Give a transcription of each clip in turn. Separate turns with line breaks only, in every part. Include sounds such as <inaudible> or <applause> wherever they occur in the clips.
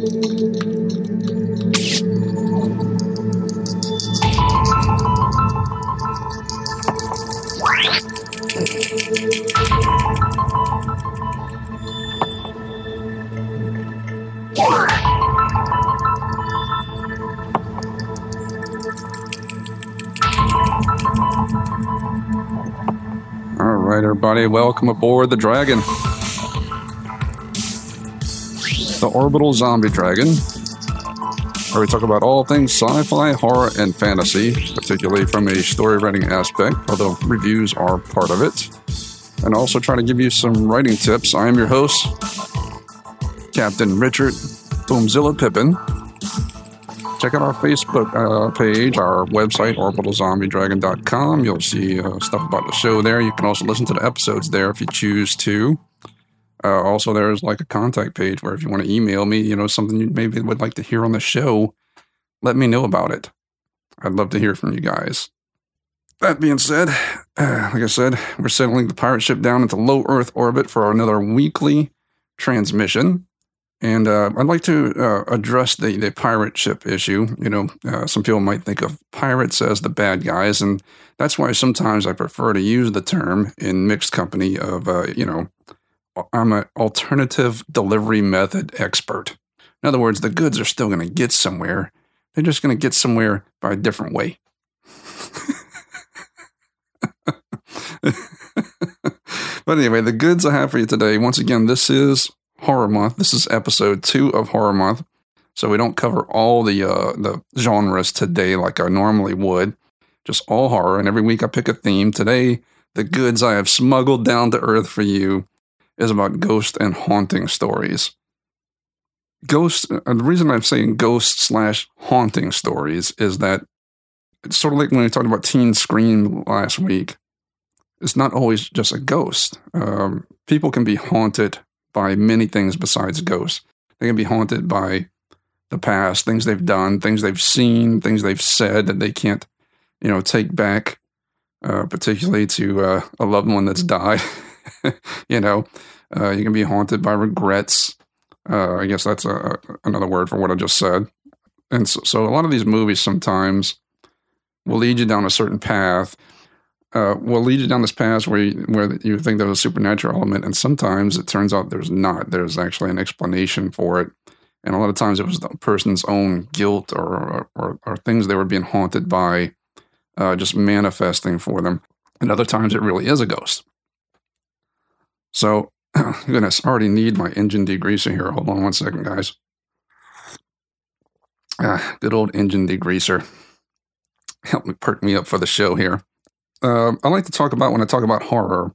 All right, everybody, welcome aboard the Dragon. The Orbital Zombie Dragon, where we talk about all things sci fi, horror, and fantasy, particularly from a story writing aspect, although reviews are part of it. And also try to give you some writing tips. I am your host, Captain Richard Boomzilla Pippin. Check out our Facebook uh, page, our website, orbitalzombiedragon.com. You'll see uh, stuff about the show there. You can also listen to the episodes there if you choose to. Uh, also, there's like a contact page where if you want to email me, you know, something you maybe would like to hear on the show, let me know about it. I'd love to hear from you guys. That being said, uh, like I said, we're settling the pirate ship down into low Earth orbit for another weekly transmission. And uh, I'd like to uh, address the, the pirate ship issue. You know, uh, some people might think of pirates as the bad guys, and that's why sometimes I prefer to use the term in mixed company of, uh, you know, I'm an alternative delivery method expert. In other words, the goods are still going to get somewhere. They're just going to get somewhere by a different way. <laughs> but anyway, the goods I have for you today, once again, this is Horror Month. This is episode two of Horror Month. So we don't cover all the uh, the genres today like I normally would. Just all horror. And every week I pick a theme. Today, the goods I have smuggled down to earth for you is about ghost and haunting stories. Ghost. Uh, the reason I'm saying ghost slash haunting stories is that it's sort of like when we talked about Teen Scream last week. It's not always just a ghost. Um, people can be haunted by many things besides ghosts. They can be haunted by the past, things they've done, things they've seen, things they've said that they can't, you know, take back, uh, particularly to uh, a loved one that's died. <laughs> <laughs> you know, uh, you can be haunted by regrets. Uh, I guess that's a, another word for what I just said. And so, so a lot of these movies sometimes will lead you down a certain path uh, will lead you down this path where you, where you think there's a supernatural element, and sometimes it turns out there's not. There's actually an explanation for it, and a lot of times it was the person's own guilt or or, or things they were being haunted by, uh, just manifesting for them. And other times it really is a ghost. So, <clears throat> goodness, I already need my engine degreaser here. Hold on one second, guys. Ah, good old engine degreaser. Help me perk me up for the show here uh, I like to talk about when I talk about horror.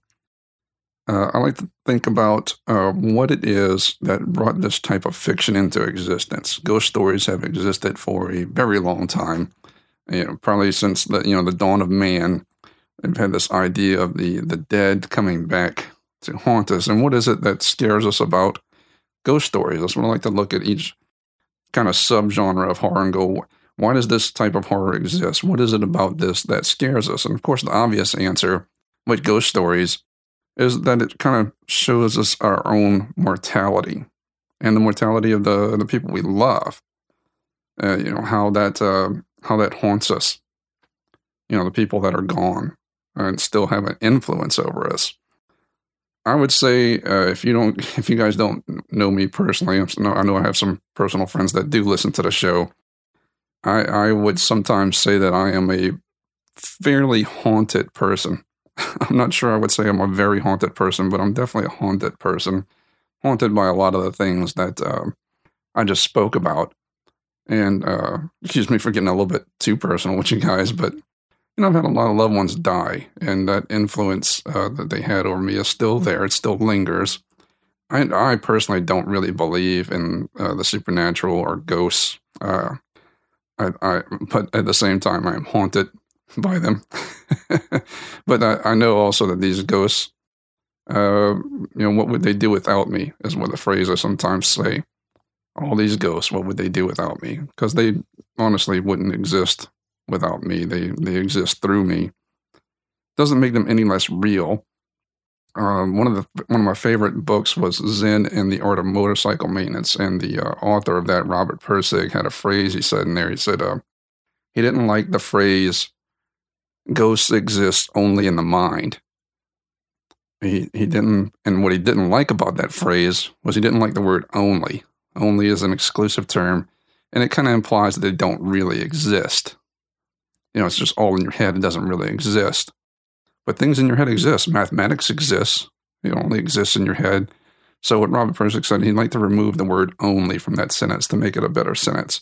Uh, I like to think about uh, what it is that brought this type of fiction into existence. Ghost stories have existed for a very long time, you know, probably since the you know the dawn of man. They've had this idea of the the dead coming back to haunt us, and what is it that scares us about ghost stories? That's what I like to look at each kind of subgenre of horror and go, why does this type of horror exist? What is it about this that scares us? And of course, the obvious answer with ghost stories is that it kind of shows us our own mortality and the mortality of the, the people we love. Uh, you know how that uh, how that haunts us. You know the people that are gone and still have an influence over us. I would say uh, if you don't, <laughs> if you guys don't know me personally, I know I have some personal friends that do listen to the show. I, I would sometimes say that I am a fairly haunted person. <laughs> I'm not sure I would say I'm a very haunted person, but I'm definitely a haunted person. Haunted by a lot of the things that uh, I just spoke about. And uh, excuse me for getting a little bit too personal with you guys, but you know, I've had a lot of loved ones die, and that influence uh, that they had over me is still there. It still lingers. I, I personally don't really believe in uh, the supernatural or ghosts. Uh, I, I, but at the same time, I am haunted by them. <laughs> but I, I, know also that these ghosts, uh, you know, what would they do without me? Is what the phrase I sometimes say. All these ghosts, what would they do without me? Because they honestly wouldn't exist without me. They they exist through me. Doesn't make them any less real. um, one of the one of my favorite books was Zen and the Art of Motorcycle Maintenance, and the uh, author of that, Robert Pirsig, had a phrase he said in there. He said uh, he didn't like the phrase "ghosts exist only in the mind." He he didn't, and what he didn't like about that phrase was he didn't like the word "only." Only is an exclusive term, and it kind of implies that they don't really exist. You know, it's just all in your head. It doesn't really exist. But things in your head exist. Mathematics exists. It only exists in your head. So what Robert Pirsig said, he'd like to remove the word only from that sentence to make it a better sentence.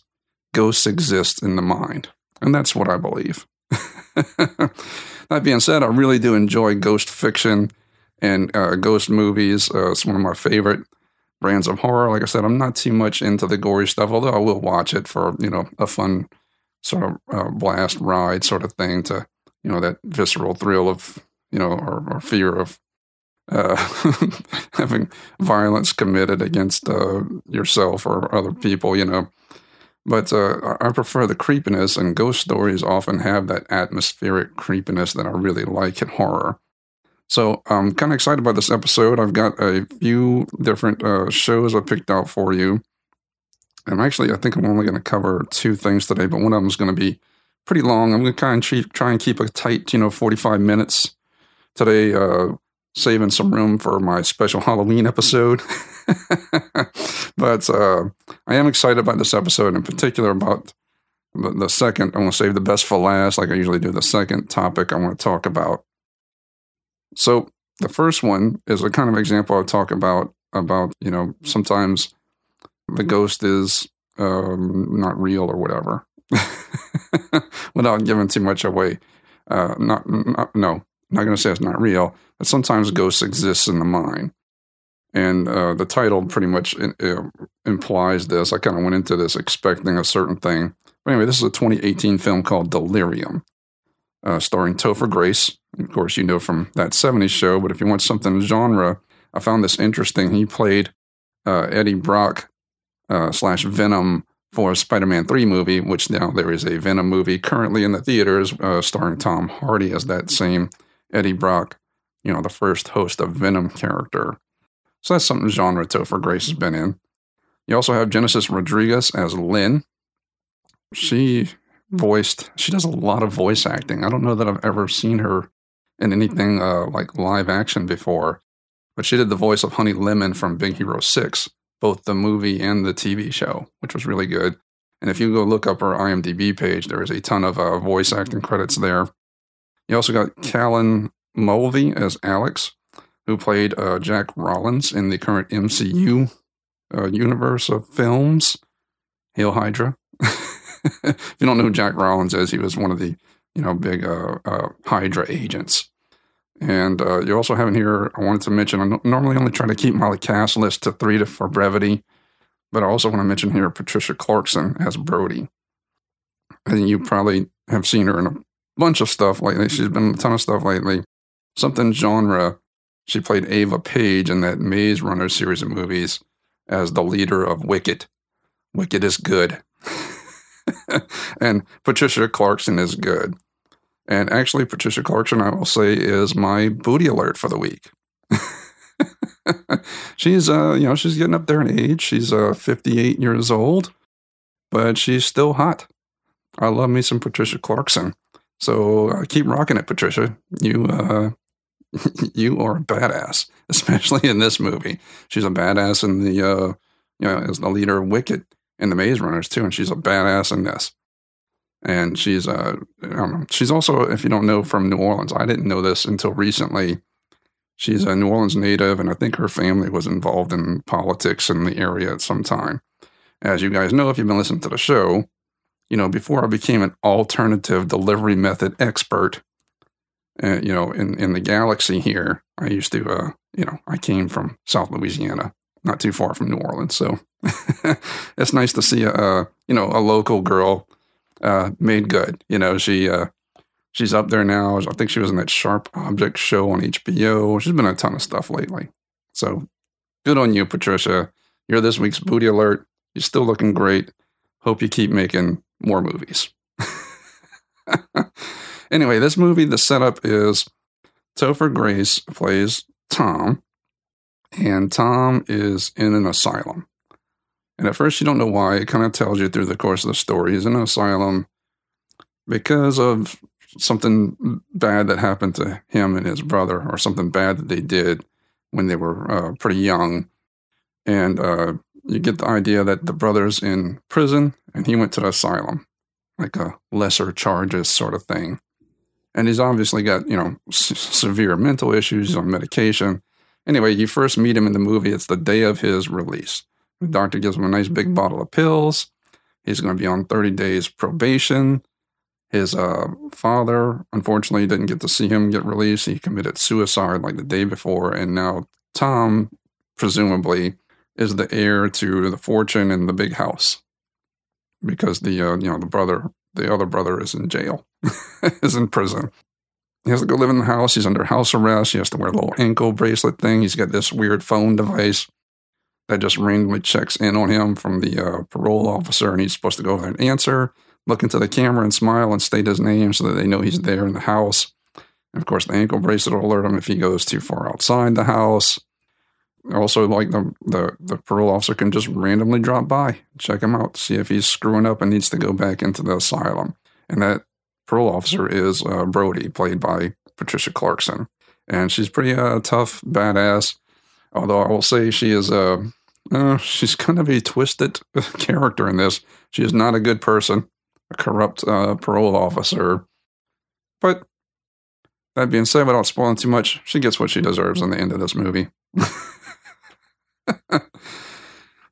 Ghosts exist in the mind. And that's what I believe. <laughs> that being said, I really do enjoy ghost fiction and uh, ghost movies. Uh, it's one of my favorite brands of horror. Like I said, I'm not too much into the gory stuff, although I will watch it for, you know, a fun sort of uh, blast ride sort of thing to you know that visceral thrill of you know or, or fear of uh, <laughs> having violence committed against uh, yourself or other people, you know. But uh, I prefer the creepiness, and ghost stories often have that atmospheric creepiness that I really like in horror. So I'm kind of excited about this episode. I've got a few different uh, shows I picked out for you. And actually, I think I'm only going to cover two things today, but one of them is going to be pretty long. I'm going to kind of try and keep a tight, you know, 45 minutes today, uh, saving some room for my special Halloween episode. <laughs> but uh, I am excited about this episode, in particular about the, the second. I want to save the best for last, like I usually do. The second topic I want to talk about. So the first one is a kind of example I talk about about you know sometimes the ghost is um, not real or whatever. <laughs> without giving too much away. Uh, not, not, no, not going to say it's not real, but sometimes ghosts exist in the mind. And uh, the title pretty much in, uh, implies this. I kind of went into this expecting a certain thing. But anyway, this is a 2018 film called Delirium, uh, starring Topher Grace. Of course, you know from that 70s show, but if you want something genre, I found this interesting. He played uh, Eddie Brock uh, slash Venom for Spider Man 3 movie, which now there is a Venom movie currently in the theaters uh, starring Tom Hardy as that same Eddie Brock, you know, the first host of Venom character. So that's something genre Topher Grace has been in. You also have Genesis Rodriguez as Lynn. She voiced, she does a lot of voice acting. I don't know that I've ever seen her in anything uh, like live action before, but she did the voice of Honey Lemon from Big Hero 6 both the movie and the TV show, which was really good. And if you go look up our IMDb page, there is a ton of uh, voice acting credits there. You also got Callan Mulvey as Alex, who played uh, Jack Rollins in the current MCU uh, universe of films. Hail Hydra. <laughs> if you don't know who Jack Rollins is, he was one of the you know big uh, uh, Hydra agents. And uh, you also have in here, I wanted to mention, I normally only try to keep my cast list to three to, for brevity, but I also want to mention here Patricia Clarkson as Brody. I think you probably have seen her in a bunch of stuff lately. She's been in a ton of stuff lately. Something genre. She played Ava Page in that Maze Runner series of movies as the leader of Wicked. Wicked is good. <laughs> and Patricia Clarkson is good. And actually, Patricia Clarkson, I will say, is my booty alert for the week. <laughs> she's, uh, you know, she's getting up there in age. She's uh, 58 years old, but she's still hot. I love me some Patricia Clarkson. So uh, keep rocking it, Patricia. You, uh, <laughs> you are a badass, <laughs> especially in this movie. She's a badass in the, uh, you know, as the leader of Wicked in the Maze Runners too, and she's a badass in this and she's uh she's also if you don't know from New Orleans, I didn't know this until recently. She's a New Orleans native, and I think her family was involved in politics in the area at some time. As you guys know, if you've been listening to the show, you know before I became an alternative delivery method expert, uh, you know in in the galaxy here, I used to uh you know I came from South Louisiana, not too far from New Orleans, so <laughs> it's nice to see a you know a local girl uh, made good. You know, she uh, she's up there now. I think she was in that Sharp Object show on HBO. She's been a ton of stuff lately. So good on you, Patricia. You're this week's booty alert. You're still looking great. Hope you keep making more movies. <laughs> anyway, this movie, the setup is Topher Grace plays Tom, and Tom is in an asylum. And at first, you don't know why. It kind of tells you through the course of the story. He's in an asylum because of something bad that happened to him and his brother, or something bad that they did when they were uh, pretty young. And uh, you get the idea that the brother's in prison and he went to the asylum, like a lesser charges sort of thing. And he's obviously got, you know, s- severe mental issues on medication. Anyway, you first meet him in the movie. It's the day of his release. The doctor gives him a nice big bottle of pills. He's going to be on 30 days probation. His uh, father, unfortunately, didn't get to see him get released. He committed suicide like the day before. And now Tom, presumably, is the heir to the fortune and the big house because the uh, you know the brother the other brother is in jail <laughs> is in prison he has to go live in the house he's under house arrest he has to wear a little ankle bracelet thing he's got this weird phone device that just randomly checks in on him from the uh, parole officer and he's supposed to go there and answer look into the camera and smile and state his name so that they know he's there in the house. And of course the ankle bracelet will alert him if he goes too far outside the house. Also like the, the the parole officer can just randomly drop by check him out see if he's screwing up and needs to go back into the asylum. And that parole officer is uh, brody played by patricia clarkson. And she's pretty uh, tough badass although i will say she is a uh, she's kind of a twisted <laughs> character in this she is not a good person a corrupt uh, parole officer but that being said without spoiling too much she gets what she deserves in the end of this movie <laughs>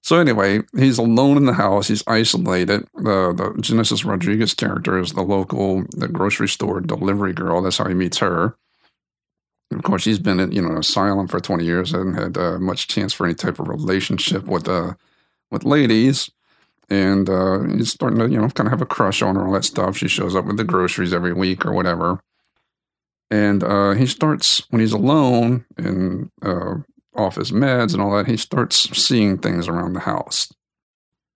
so anyway, he's alone in the house. He's isolated. The the Genesis Rodriguez character is the local the grocery store delivery girl. That's how he meets her. Of course, he's been in you know an asylum for twenty years and had uh, much chance for any type of relationship with uh with ladies. And uh, he's starting to, you know, kind of have a crush on her, all that stuff. She shows up with the groceries every week or whatever. And uh, he starts, when he's alone and uh, off his meds and all that, he starts seeing things around the house.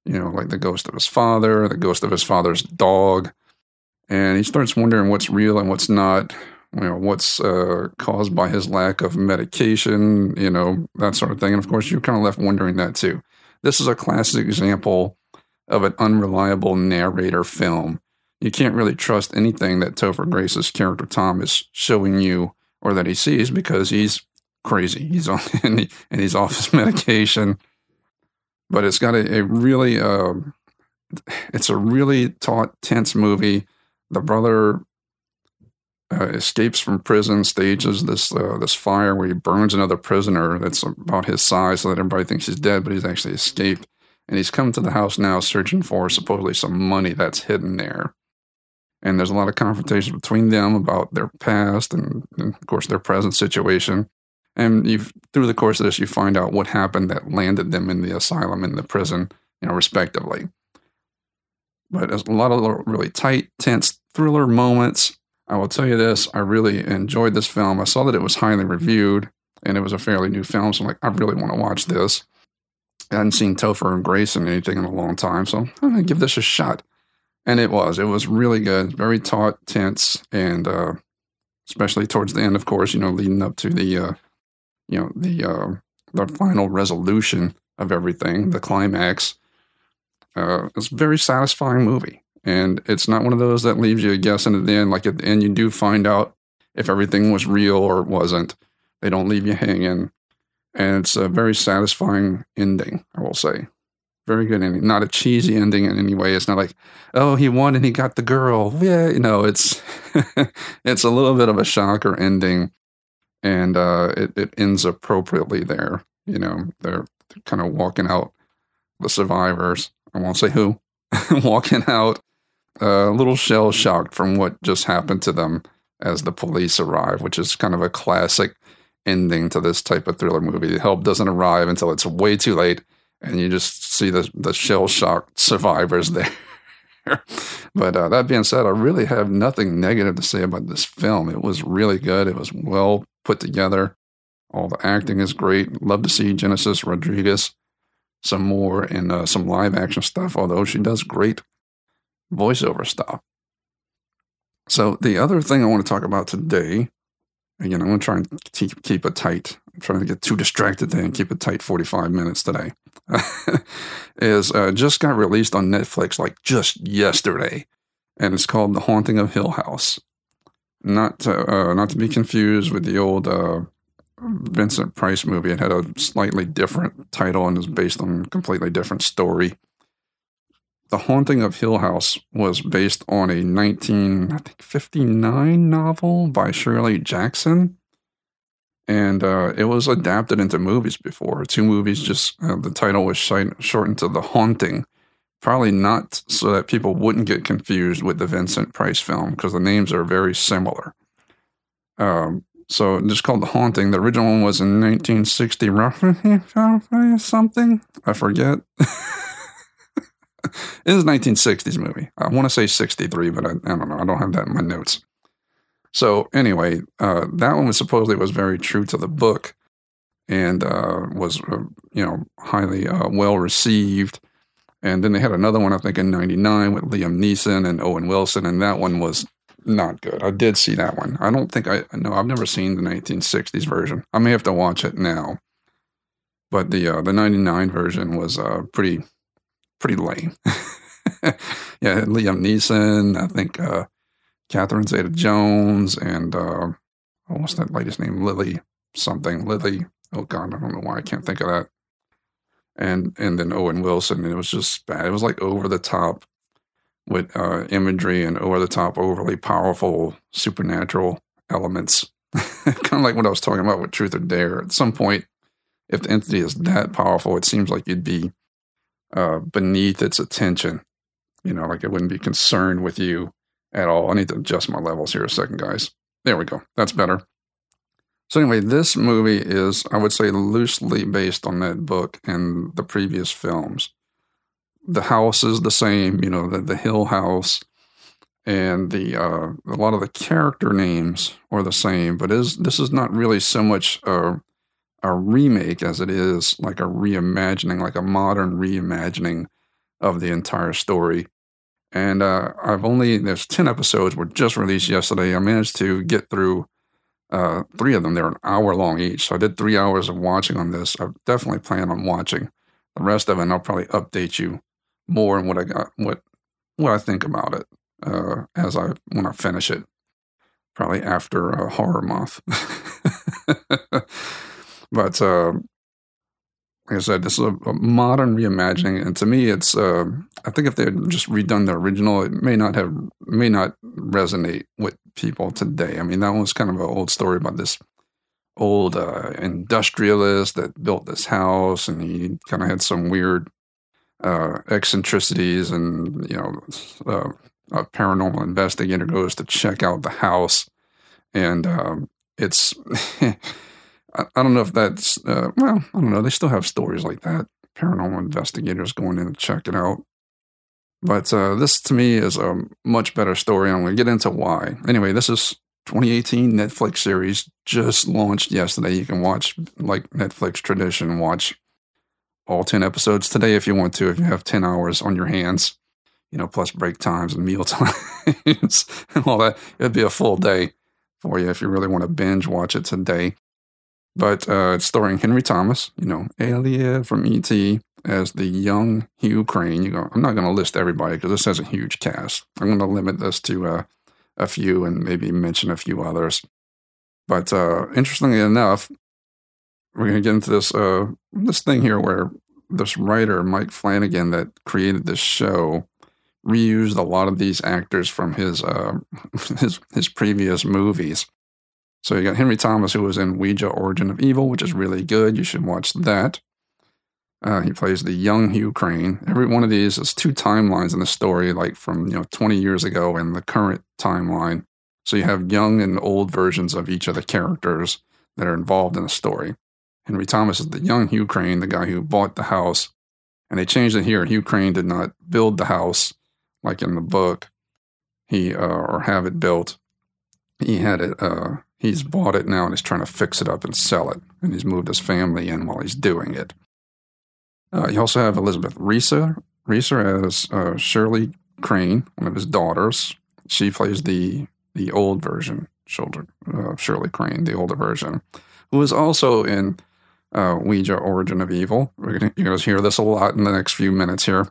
You know, like the ghost of his father, the ghost of his father's dog. And he starts wondering what's real and what's not, you know, what's uh, caused by his lack of medication, you know, that sort of thing. And of course, you're kind of left wondering that too. This is a classic example of an unreliable narrator film. You can't really trust anything that Topher Grace's character Tom is showing you or that he sees because he's crazy. He's on <laughs> and, he, and he's off his <laughs> medication, but it's got a, a really uh, it's a really taut, tense movie. The brother uh, escapes from prison, stages this uh, this fire where he burns another prisoner that's about his size, so that everybody thinks he's dead, but he's actually escaped. And he's come to the house now, searching for supposedly some money that's hidden there. And there's a lot of confrontation between them about their past and, and of course, their present situation. And you through the course of this, you find out what happened that landed them in the asylum and the prison, you know, respectively. But there's a lot of really tight, tense thriller moments. I will tell you this: I really enjoyed this film. I saw that it was highly reviewed, and it was a fairly new film, so I'm like, I really want to watch this. I hadn't seen Topher and Grace in anything in a long time, so I'm gonna give this a shot. And it was. It was really good, very taut, tense, and uh, especially towards the end, of course, you know, leading up to the uh, you know the uh, the final resolution of everything, the climax. Uh, it's a very satisfying movie, and it's not one of those that leaves you guessing at the end. Like at the end, you do find out if everything was real or it wasn't. They don't leave you hanging, and it's a very satisfying ending. I will say, very good ending. Not a cheesy ending in any way. It's not like, oh, he won and he got the girl. Yeah, you know, it's <laughs> it's a little bit of a shocker ending and uh, it, it ends appropriately there. You know, they're kind of walking out the survivors. I won't say who, <laughs> walking out a little shell shocked from what just happened to them as the police arrive, which is kind of a classic ending to this type of thriller movie. The help doesn't arrive until it's way too late, and you just see the the shell shocked survivors <laughs> there. but uh, that being said, I really have nothing negative to say about this film. It was really good. It was well put together. All the acting is great. Love to see Genesis Rodriguez some more in uh, some live action stuff, although she does great voiceover stuff. So, the other thing I want to talk about today Again, I'm going to try and keep, keep it tight. I'm trying to get too distracted today and keep it tight 45 minutes today. <laughs> is uh, just got released on Netflix like just yesterday, and it's called The Haunting of Hill House. Not to, uh, not to be confused with the old uh, Vincent Price movie. It had a slightly different title and is based on a completely different story. The Haunting of Hill House was based on a 1959 novel by Shirley Jackson. And uh, it was adapted into movies before. Two movies, just uh, the title was shortened to The Haunting. Probably not so that people wouldn't get confused with the Vincent Price film because the names are very similar. Um, so just called The Haunting. The original one was in 1960, <laughs> something. I forget. <laughs> it is a 1960s movie. I want to say 63, but I, I, don't know. I don't have that in my notes. So anyway, uh, that one was supposedly was very true to the book, and uh, was uh, you know highly uh, well received. And then they had another one, I think, in '99 with Liam Neeson and Owen Wilson, and that one was not good. I did see that one. I don't think I no, I've never seen the 1960s version. I may have to watch it now. But the uh, the 99 version was uh, pretty pretty lame. <laughs> <laughs> yeah, Liam Neeson, I think uh, Catherine Zeta Jones, and uh, what's that lady's name? Lily something. Lily. Oh God, I don't know why I can't think of that. And and then Owen Wilson, and it was just bad. It was like over the top with uh, imagery and over the top, overly powerful supernatural elements. <laughs> kind of like what I was talking about with Truth or Dare. At some point, if the entity is that powerful, it seems like you'd be uh, beneath its attention. You know, like it wouldn't be concerned with you at all. I need to adjust my levels here a second, guys. There we go. That's better. So, anyway, this movie is, I would say, loosely based on that book and the previous films. The house is the same, you know, the, the Hill House, and the uh, a lot of the character names are the same. But is this is not really so much a, a remake as it is like a reimagining, like a modern reimagining of the entire story. And uh, I've only, there's 10 episodes were just released yesterday. I managed to get through uh, three of them. They're an hour long each. So I did three hours of watching on this. I definitely plan on watching the rest of it. And I'll probably update you more on what I got, what, what I think about it uh, as I, when I finish it. Probably after uh, Horror Month. <laughs> but uh, like I said, this is a, a, modern reimagining, and to me, it's. Uh, I think if they had just redone the original, it may not have, may not resonate with people today. I mean, that was kind of an old story about this old uh, industrialist that built this house, and he kind of had some weird uh, eccentricities, and you know, uh, a paranormal investigator goes to check out the house, and um, it's. <laughs> I, I don't know if that's uh, well. I don't know. They still have stories like that. Paranormal investigators going in to check it out. But uh, this to me is a much better story. I'm going to get into why. Anyway, this is 2018 Netflix series just launched yesterday. You can watch like Netflix tradition, watch all 10 episodes today if you want to, if you have 10 hours on your hands, you know, plus break times and meal <laughs> times and all that. It'd be a full day for you if you really want to binge watch it today. But uh, it's starring Henry Thomas, you know, Elliot from E.T. as the young Hugh Crane. You go, I'm not going to list everybody because this has a huge cast. I'm going to limit this to uh, a few and maybe mention a few others. But uh, interestingly enough, we're going to get into this uh, this thing here where this writer Mike Flanagan that created this show reused a lot of these actors from his uh, <laughs> his his previous movies. So you got Henry Thomas, who was in Ouija Origin of Evil, which is really good. You should watch that. Uh, he plays the young Hugh Crane. Every one of these is two timelines in the story, like from you know 20 years ago and the current timeline. So you have young and old versions of each of the characters that are involved in the story. Henry Thomas is the young Hugh Crane, the guy who bought the house. And they changed it here. Hugh Crane did not build the house like in the book. He uh, or have it built. He had it uh, He's bought it now and he's trying to fix it up and sell it. And he's moved his family in while he's doing it. Uh, you also have Elizabeth Reaser, Reaser as uh, Shirley Crane, one of his daughters. She plays the the old version Shirley, uh, Shirley Crane, the older version, who is also in uh, Ouija Origin of Evil. We're gonna, you're going to hear this a lot in the next few minutes here.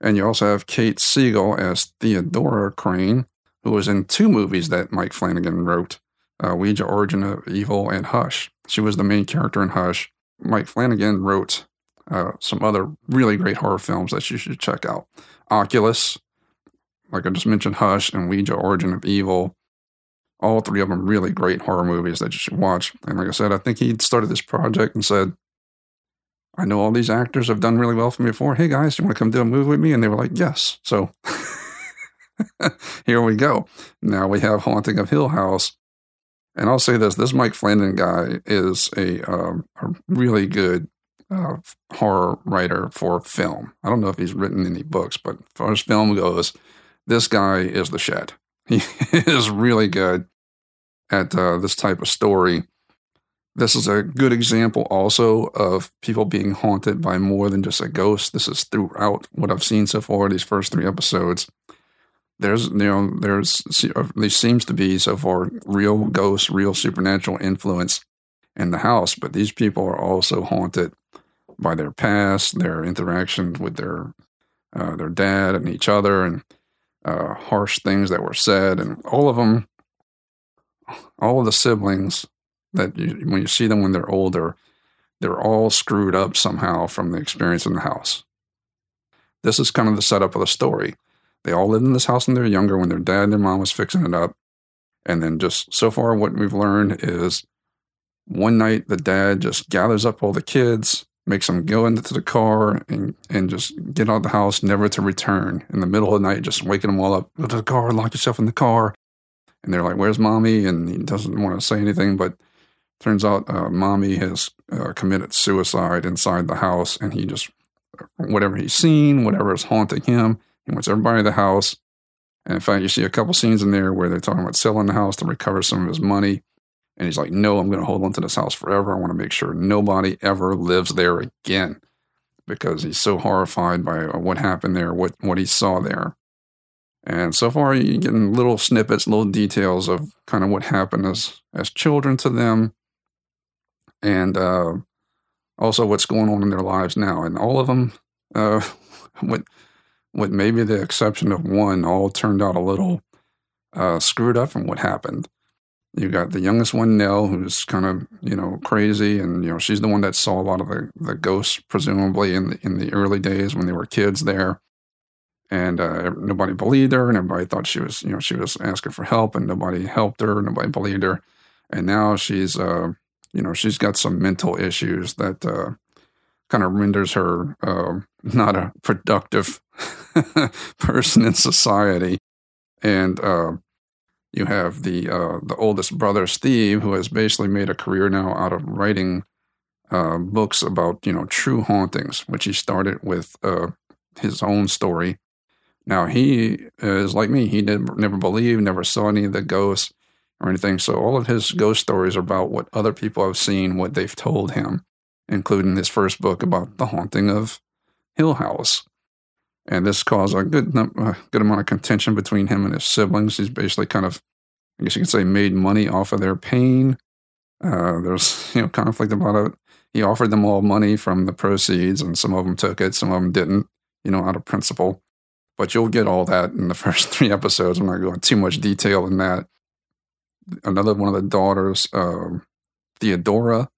And you also have Kate Siegel as Theodora Crane, who was in two movies that Mike Flanagan wrote uh, Ouija Origin of Evil and Hush. She was the main character in Hush. Mike Flanagan wrote uh, some other really great horror films that you should check out Oculus, like I just mentioned, Hush and Ouija Origin of Evil. All three of them really great horror movies that you should watch. And like I said, I think he started this project and said, I know all these actors have done really well for me before. Hey guys, you want to come do a movie with me? And they were like, yes. So <laughs> here we go. Now we have Haunting of Hill House. And I'll say this this Mike Flanagan guy is a, um, a really good uh, horror writer for film. I don't know if he's written any books, but as far as film goes, this guy is the shit. <laughs> He is really good at uh, this type of story. This is a good example also of people being haunted by more than just a ghost. This is throughout what I've seen so far, these first three episodes. There's, you know, there's, uh, there seems to be so far real ghosts, real supernatural influence in the house, but these people are also haunted by their past, their interactions with their uh, their dad and each other, and uh, harsh things that were said, and all of them, all of the siblings that you, when you see them when they're older, they're all screwed up somehow from the experience in the house. This is kind of the setup of the story. They all lived in this house when they were younger, when their dad and their mom was fixing it up. And then just so far, what we've learned is one night the dad just gathers up all the kids makes them go into the car and, and just get out of the house, never to return. In the middle of the night, just waking them all up, go to the car, lock yourself in the car. And they're like, Where's mommy? And he doesn't want to say anything, but turns out uh, mommy has uh, committed suicide inside the house. And he just, whatever he's seen, whatever is haunting him, wants everybody in the house. And in fact, you see a couple scenes in there where they're talking about selling the house to recover some of his money. And he's like, no, I'm going to hold on to this house forever. I want to make sure nobody ever lives there again because he's so horrified by uh, what happened there, what, what he saw there. And so far, you're getting little snippets, little details of kind of what happened as, as children to them and uh, also what's going on in their lives now. And all of them, uh, <laughs> with maybe the exception of one, all turned out a little uh, screwed up from what happened. You got the youngest one, Nell, who's kind of you know crazy, and you know she's the one that saw a lot of the, the ghosts, presumably in the in the early days when they were kids there. And uh, nobody believed her, and everybody thought she was you know she was asking for help, and nobody helped her, nobody believed her. And now she's uh, you know she's got some mental issues that uh, kind of renders her uh, not a productive <laughs> person in society. And uh, you have the uh, the oldest brother Steve, who has basically made a career now out of writing uh, books about you know true hauntings, which he started with uh, his own story. Now he is like me; he never, never believed, never saw any of the ghosts or anything. So all of his ghost stories are about what other people have seen, what they've told him, including his first book about the haunting of Hill House. And this caused a good, good amount of contention between him and his siblings. He's basically kind of, I guess you could say, made money off of their pain. Uh, there's <laughs> you know conflict about it. He offered them all money from the proceeds, and some of them took it, some of them didn't. You know, out of principle. But you'll get all that in the <laughs> first three episodes. I'm not going too much detail in that. Another one of the daughters, um, Theodora,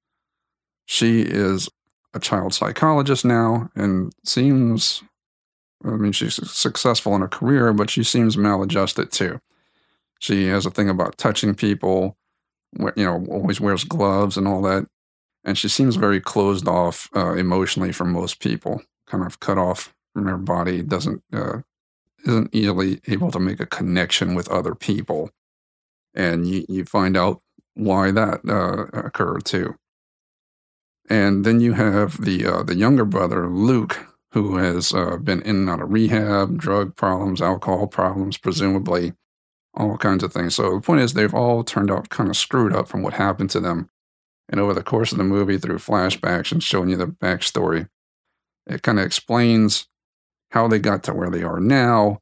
she is a child psychologist now and seems I mean, she's successful in her career, but she seems maladjusted too. She has a thing about touching people, you know, always wears gloves and all that. And she seems very closed off uh, emotionally from most people, kind of cut off from her body, doesn't, uh, isn't easily able to make a connection with other people. And you, you find out why that uh, occurred too. And then you have the uh, the younger brother, Luke, who has uh, been in and out of rehab, drug problems, alcohol problems, presumably, all kinds of things. So the point is, they've all turned out kind of screwed up from what happened to them. And over the course of the movie, through flashbacks and showing you the backstory, it kind of explains how they got to where they are now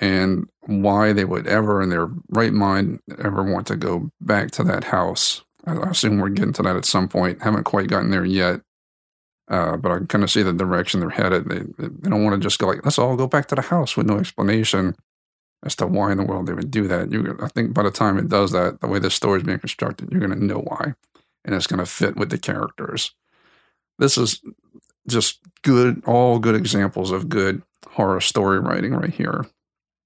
and why they would ever, in their right mind, ever want to go back to that house. I assume we're getting to that at some point. Haven't quite gotten there yet. Uh, but I kind of see the direction they're headed. They, they don't want to just go like, let's all go back to the house with no explanation as to why in the world they would do that. You, I think by the time it does that, the way this story is being constructed, you're going to know why, and it's going to fit with the characters. This is just good, all good examples of good horror story writing right here.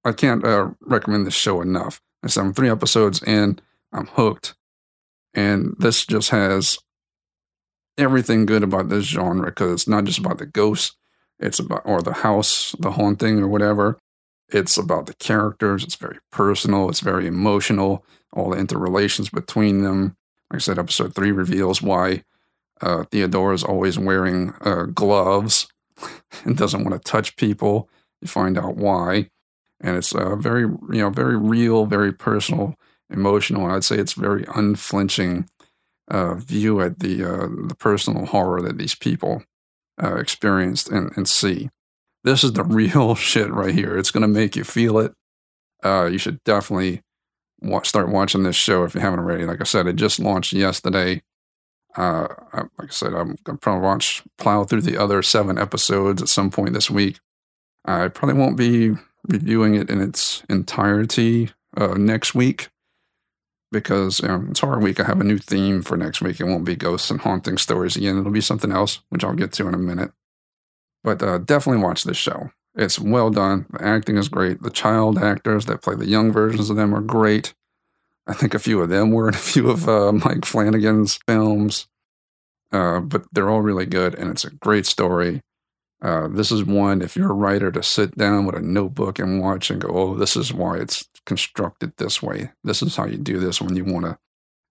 I can't uh, recommend this show enough. I said I'm three episodes in, I'm hooked, and this just has everything good about this genre because it's not just about the ghosts, it's about or the house, the haunting or whatever. It's about the characters. It's very personal. It's very emotional. All the interrelations between them. Like I said, episode three reveals why uh, Theodora is always wearing uh, gloves <laughs> and doesn't want to touch people. You find out why, and it's uh, very, you know, very real, very personal, emotional. And I'd say it's very unflinching uh, view at the uh, the personal horror that these people uh, experienced and, and see. This is the <laughs> real shit right here. It's going to make you feel it. Uh, you should definitely start watching this show if you haven't already. Like I said, it just launched yesterday. Uh, like I said, I'm going to probably watch, plow through the other seven episodes at some point this week. I probably won't be reviewing it in its entirety uh, next week because it's horror week. I have a new theme for next week. It won't be ghosts and haunting stories again. It'll be something else, which I'll get to in a minute. But uh, definitely watch this show. It's well done. The acting is great. The child actors that play the young versions of them are great. I think a few of them were in a few of uh, Mike Flanagan's films. Uh, but they're all really good, and it's a great story. Uh, this is one, if you're a writer, to sit down with a notebook and watch and go, oh, this is why it's constructed this way. This is how you do this when you want to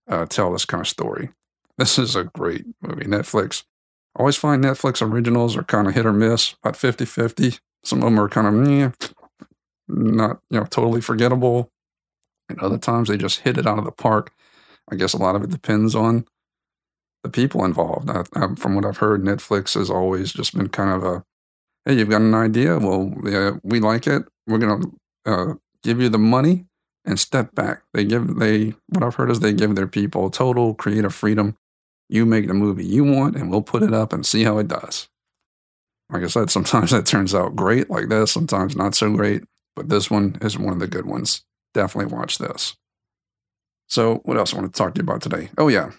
uh, tell this kind of story. This is a great movie. Netflix. I always find Netflix originals are kind of hit or miss, about 50 50. Some of them are kind of, eh, not, you know, totally forgettable. And other times they just hit it out of the park. I guess a lot of it depends on the people involved. I, I, from what I've heard, Netflix has always just been kind of a, hey, you've got an idea. Well, yeah, we like it. We're to uh, give you the money and step back. They give, they, what I've heard is they give their people total creative freedom. You make the movie you want and we'll put it up and see how it does. Like I said, <laughs> sometimes that turns out great like this, sometimes not so great, but this one is one of the good ones. Definitely watch this. So, what else I want to talk to you about today? Oh, yeah.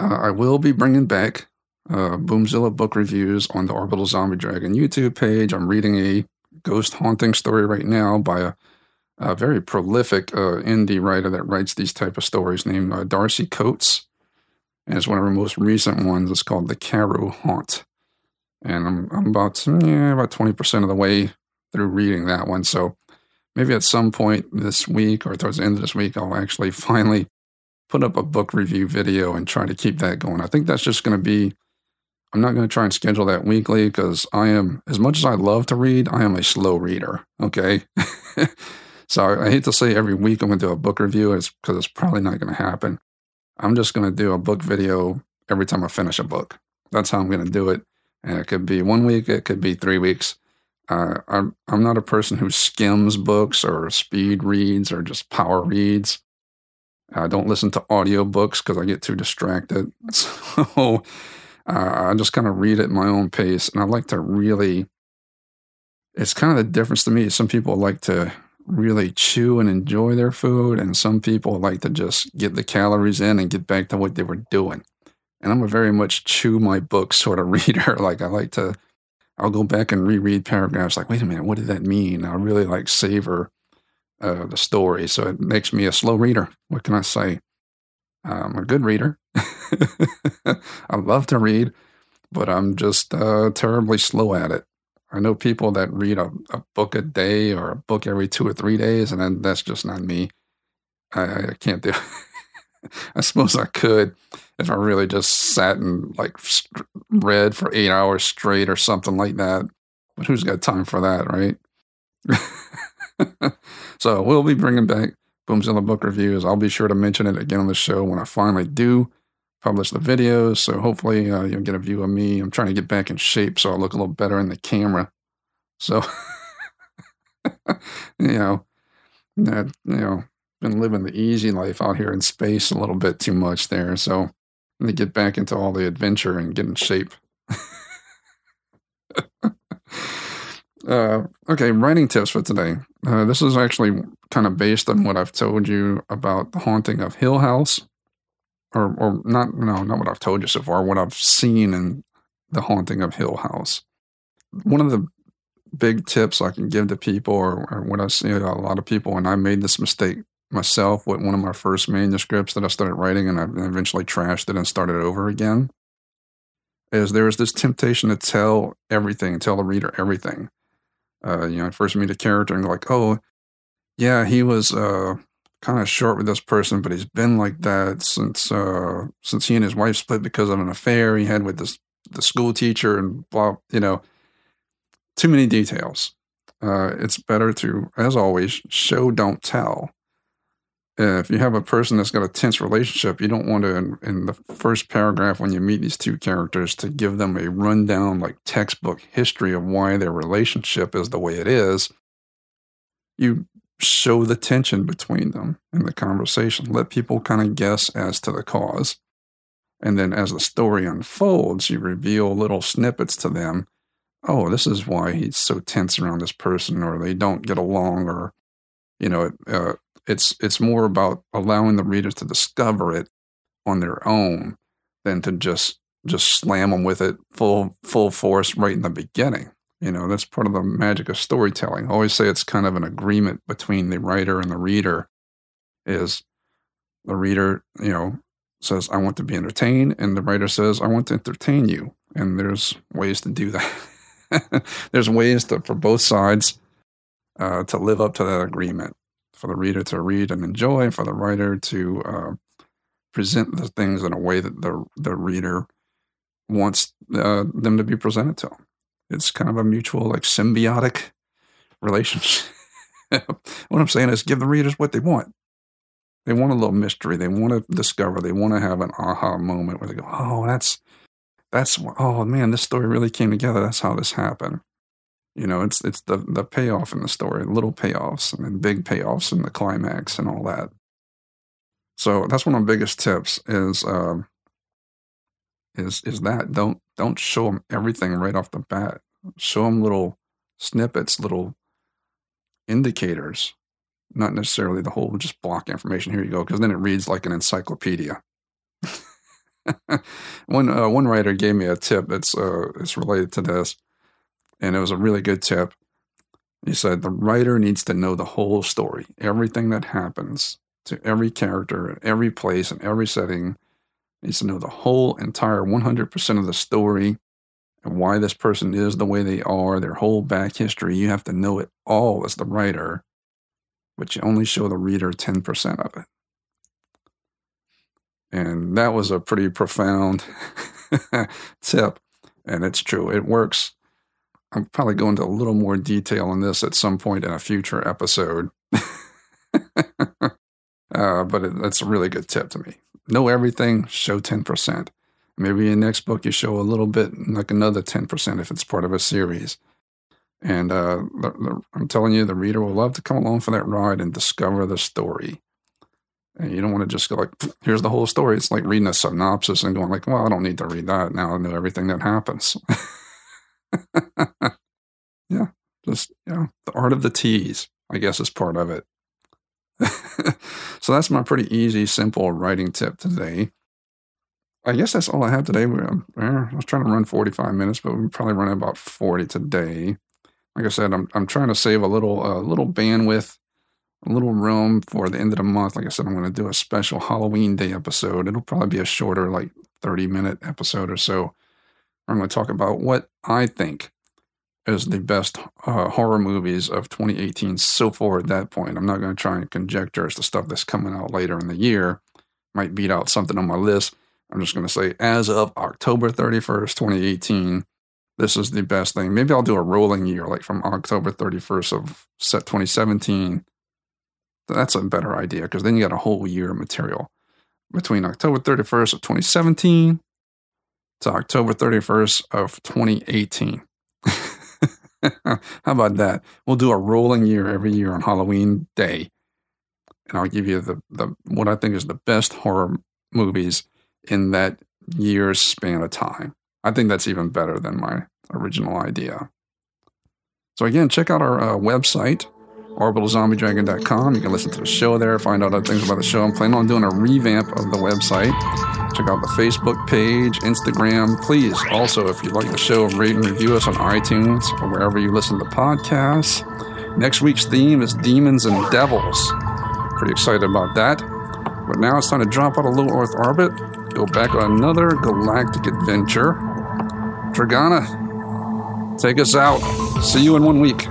Uh, I will be bringing back uh, Boomzilla book reviews on the Orbital Zombie Dragon YouTube page. I'm reading a ghost haunting story right now by a, a very prolific uh, indie writer that writes these type of stories named uh, Darcy Coates. And it's one of her most recent ones. It's called The Carrow Haunt. And I'm, I'm about, yeah, about 20% of the way through reading that one. So maybe at some point this week or towards the end of this week, I'll actually <laughs> finally put up a book review video and try to keep that going. I think that's just going to be, I'm not going to try and schedule that weekly because I am, as much as I love to read, I am a slow reader. Okay. <laughs> so I, I, hate to say every week I'm going to do a book review because it's probably not going to happen. I'm just going to do a book video every time I finish a book. That's how I'm going to do it. And it could be one week, it could be three weeks. Uh, I'm, I'm not a person who skims books or speed reads or just power reads. I don't listen to audiobooks because I get too distracted. <laughs> So uh, I just kind of read at my own pace. And I like to really, it's kind of the difference to me. Some people like to really chew and enjoy their food, and some people like to just get the calories in and get back to what they were doing. And I'm a very much chew my book sort of <laughs> reader. like I like to, I'll go back and reread paragraphs like, wait a minute, what did that mean? I really like savor uh, the story. So it makes me a slow reader. What can I say? I'm a good reader. <laughs> I love to read, but I'm just uh, terribly slow at it. I know people that read a, a, book a day or a book every two or three days, and then that's just not me. I, I can't do. <laughs> I suppose I could if I really just sat and like read for eight hours straight or something like that. But who's got time for that, right? <laughs> so we'll be bringing back Boomzilla book reviews. I'll be sure to mention it again on the show when I finally do publish the videos. So hopefully uh, you'll get a view of me. I'm trying to get back in shape so I look a little better in the camera. So <laughs> you know, that, you know, been living the easy life out here in space a little bit too much there. So me get back into all the adventure and get in shape. <laughs> uh, okay, writing tips for today. Uh, this is actually kind of based on what I've told you about the haunting of Hill House, or or not no not what I've told you so far. What I've seen in the haunting of Hill House. One of the big tips I can give to people, or, or what I see a lot of people, and I made this mistake myself with one of my first manuscripts that I started writing, and I eventually trashed it and started over again. Is there is this temptation to tell everything, tell the reader everything. Uh, you know, first meet a character and go like, oh, yeah, he was uh, kind of short with this person, but he's been like that since uh, since he and his wife split because of an affair he had with this the school teacher and blah. You know, too many details. Uh, it's better to, as always, show, don't tell. If you have a person that's got a tense relationship, you don't want to, in, in, the first paragraph when you meet these two characters, to give them a rundown, like textbook history of why their relationship is the way it is. You show the tension between them in the conversation. Let people kind of guess as to the cause. And then as the story unfolds, you reveal little snippets to them oh, this is why he's so tense around this person, or they don't get along, or you know, uh, it's it's more about allowing the readers to discover it on their own than to just just slam them with it full full force right in the beginning. You know, that's part of the magic of storytelling. I always say it's kind of an agreement between the writer and the reader. Is the reader, you know, says, I want to be entertained, and the writer says, I want to entertain you. And there's ways to do <laughs> that. there's ways to, for both sides uh, to live up to that agreement, for the reader to read and enjoy, for the writer to uh, present the things in a way that the the reader wants uh, them to be presented to them. It's kind of a mutual, like symbiotic relationship. <laughs> what I'm saying is, give the readers what they want. They want a little mystery. They want to discover. They want to have an aha moment where they go, "Oh, that's that's oh man, this story really came together. That's how this happened. You know, it's it's the the payoff in the story, little payoffs and then big payoffs in the climax and all that. So that's one of the biggest tips is um, is is that don't don't show them everything right off the bat. Show them little snippets, little indicators, not necessarily the whole just block information. Here you go, because then it reads like an encyclopedia. <laughs> one uh, one writer gave me a tip that's uh, it's related to this, and it was a really good tip. He said the writer needs to know the whole story, everything that happens to every character, every place, and every setting. Needs to know the whole entire 100% of the story and why this person is the way they are, their whole back history. You have to know it all as the writer, but you only show the reader 10% of it. And that was a pretty profound <laughs> tip. And it's true, it works. I'll probably go into a little more detail on this at some point in a future episode. <laughs> uh, but it, that's a really good tip to me. Know everything, show 10%. Maybe in next book you show a little bit, like another 10% if it's part of a series. And uh, the, the, I'm telling you, the reader will love to come along for that ride and discover the story. And you don't want to just go like, here's the whole story. It's like reading a synopsis and going like, well, I don't need to read that. Now I know everything that happens. <laughs> <laughs> yeah. Just, yeah. The art of the tease, I guess, is part of it. <laughs> so that's my pretty easy, simple writing tip today. I guess that's all I have today. Um, I was trying to run 45 minutes, but we're probably run about 40 today. Like I said, I'm, I'm trying to save a little, a uh, little bandwidth a little room for the end of the month. Like I said, I'm going to do a special Halloween Day episode. It'll probably be a shorter, like 30 minute episode or so. I'm going to talk about what I think is the best uh, horror movies of 2018 so far at that point. I'm not going to try and conjecture as to stuff that's coming out later in the year. Might beat out something on my list. I'm just going to say, as of October 31st, 2018, this is the best thing. Maybe I'll do a rolling year, like from October 31st of set 2017 that's a better idea because then you got a whole year of material between October 31st of 2017 to October 31st of 2018. <laughs> How about that? We'll do a rolling year every year on Halloween Day, and I'll give you the, the what I think is the best horror movies in that year's span of time. I think that's even better than my original idea. So again, check out our uh, website, orbitalzombiedragon.com. You can listen to the show there, find out other things about the show. I'm planning on doing a revamp of the website. Check out the Facebook page, Instagram. Please, also, if you like the show, rate and review us on iTunes or wherever you listen to podcasts. Next week's theme is Demons and Devils. Pretty excited about that. But now it's time to drop out of low Earth orbit, go back on another galactic adventure. Dragana, take us out. See you in one week.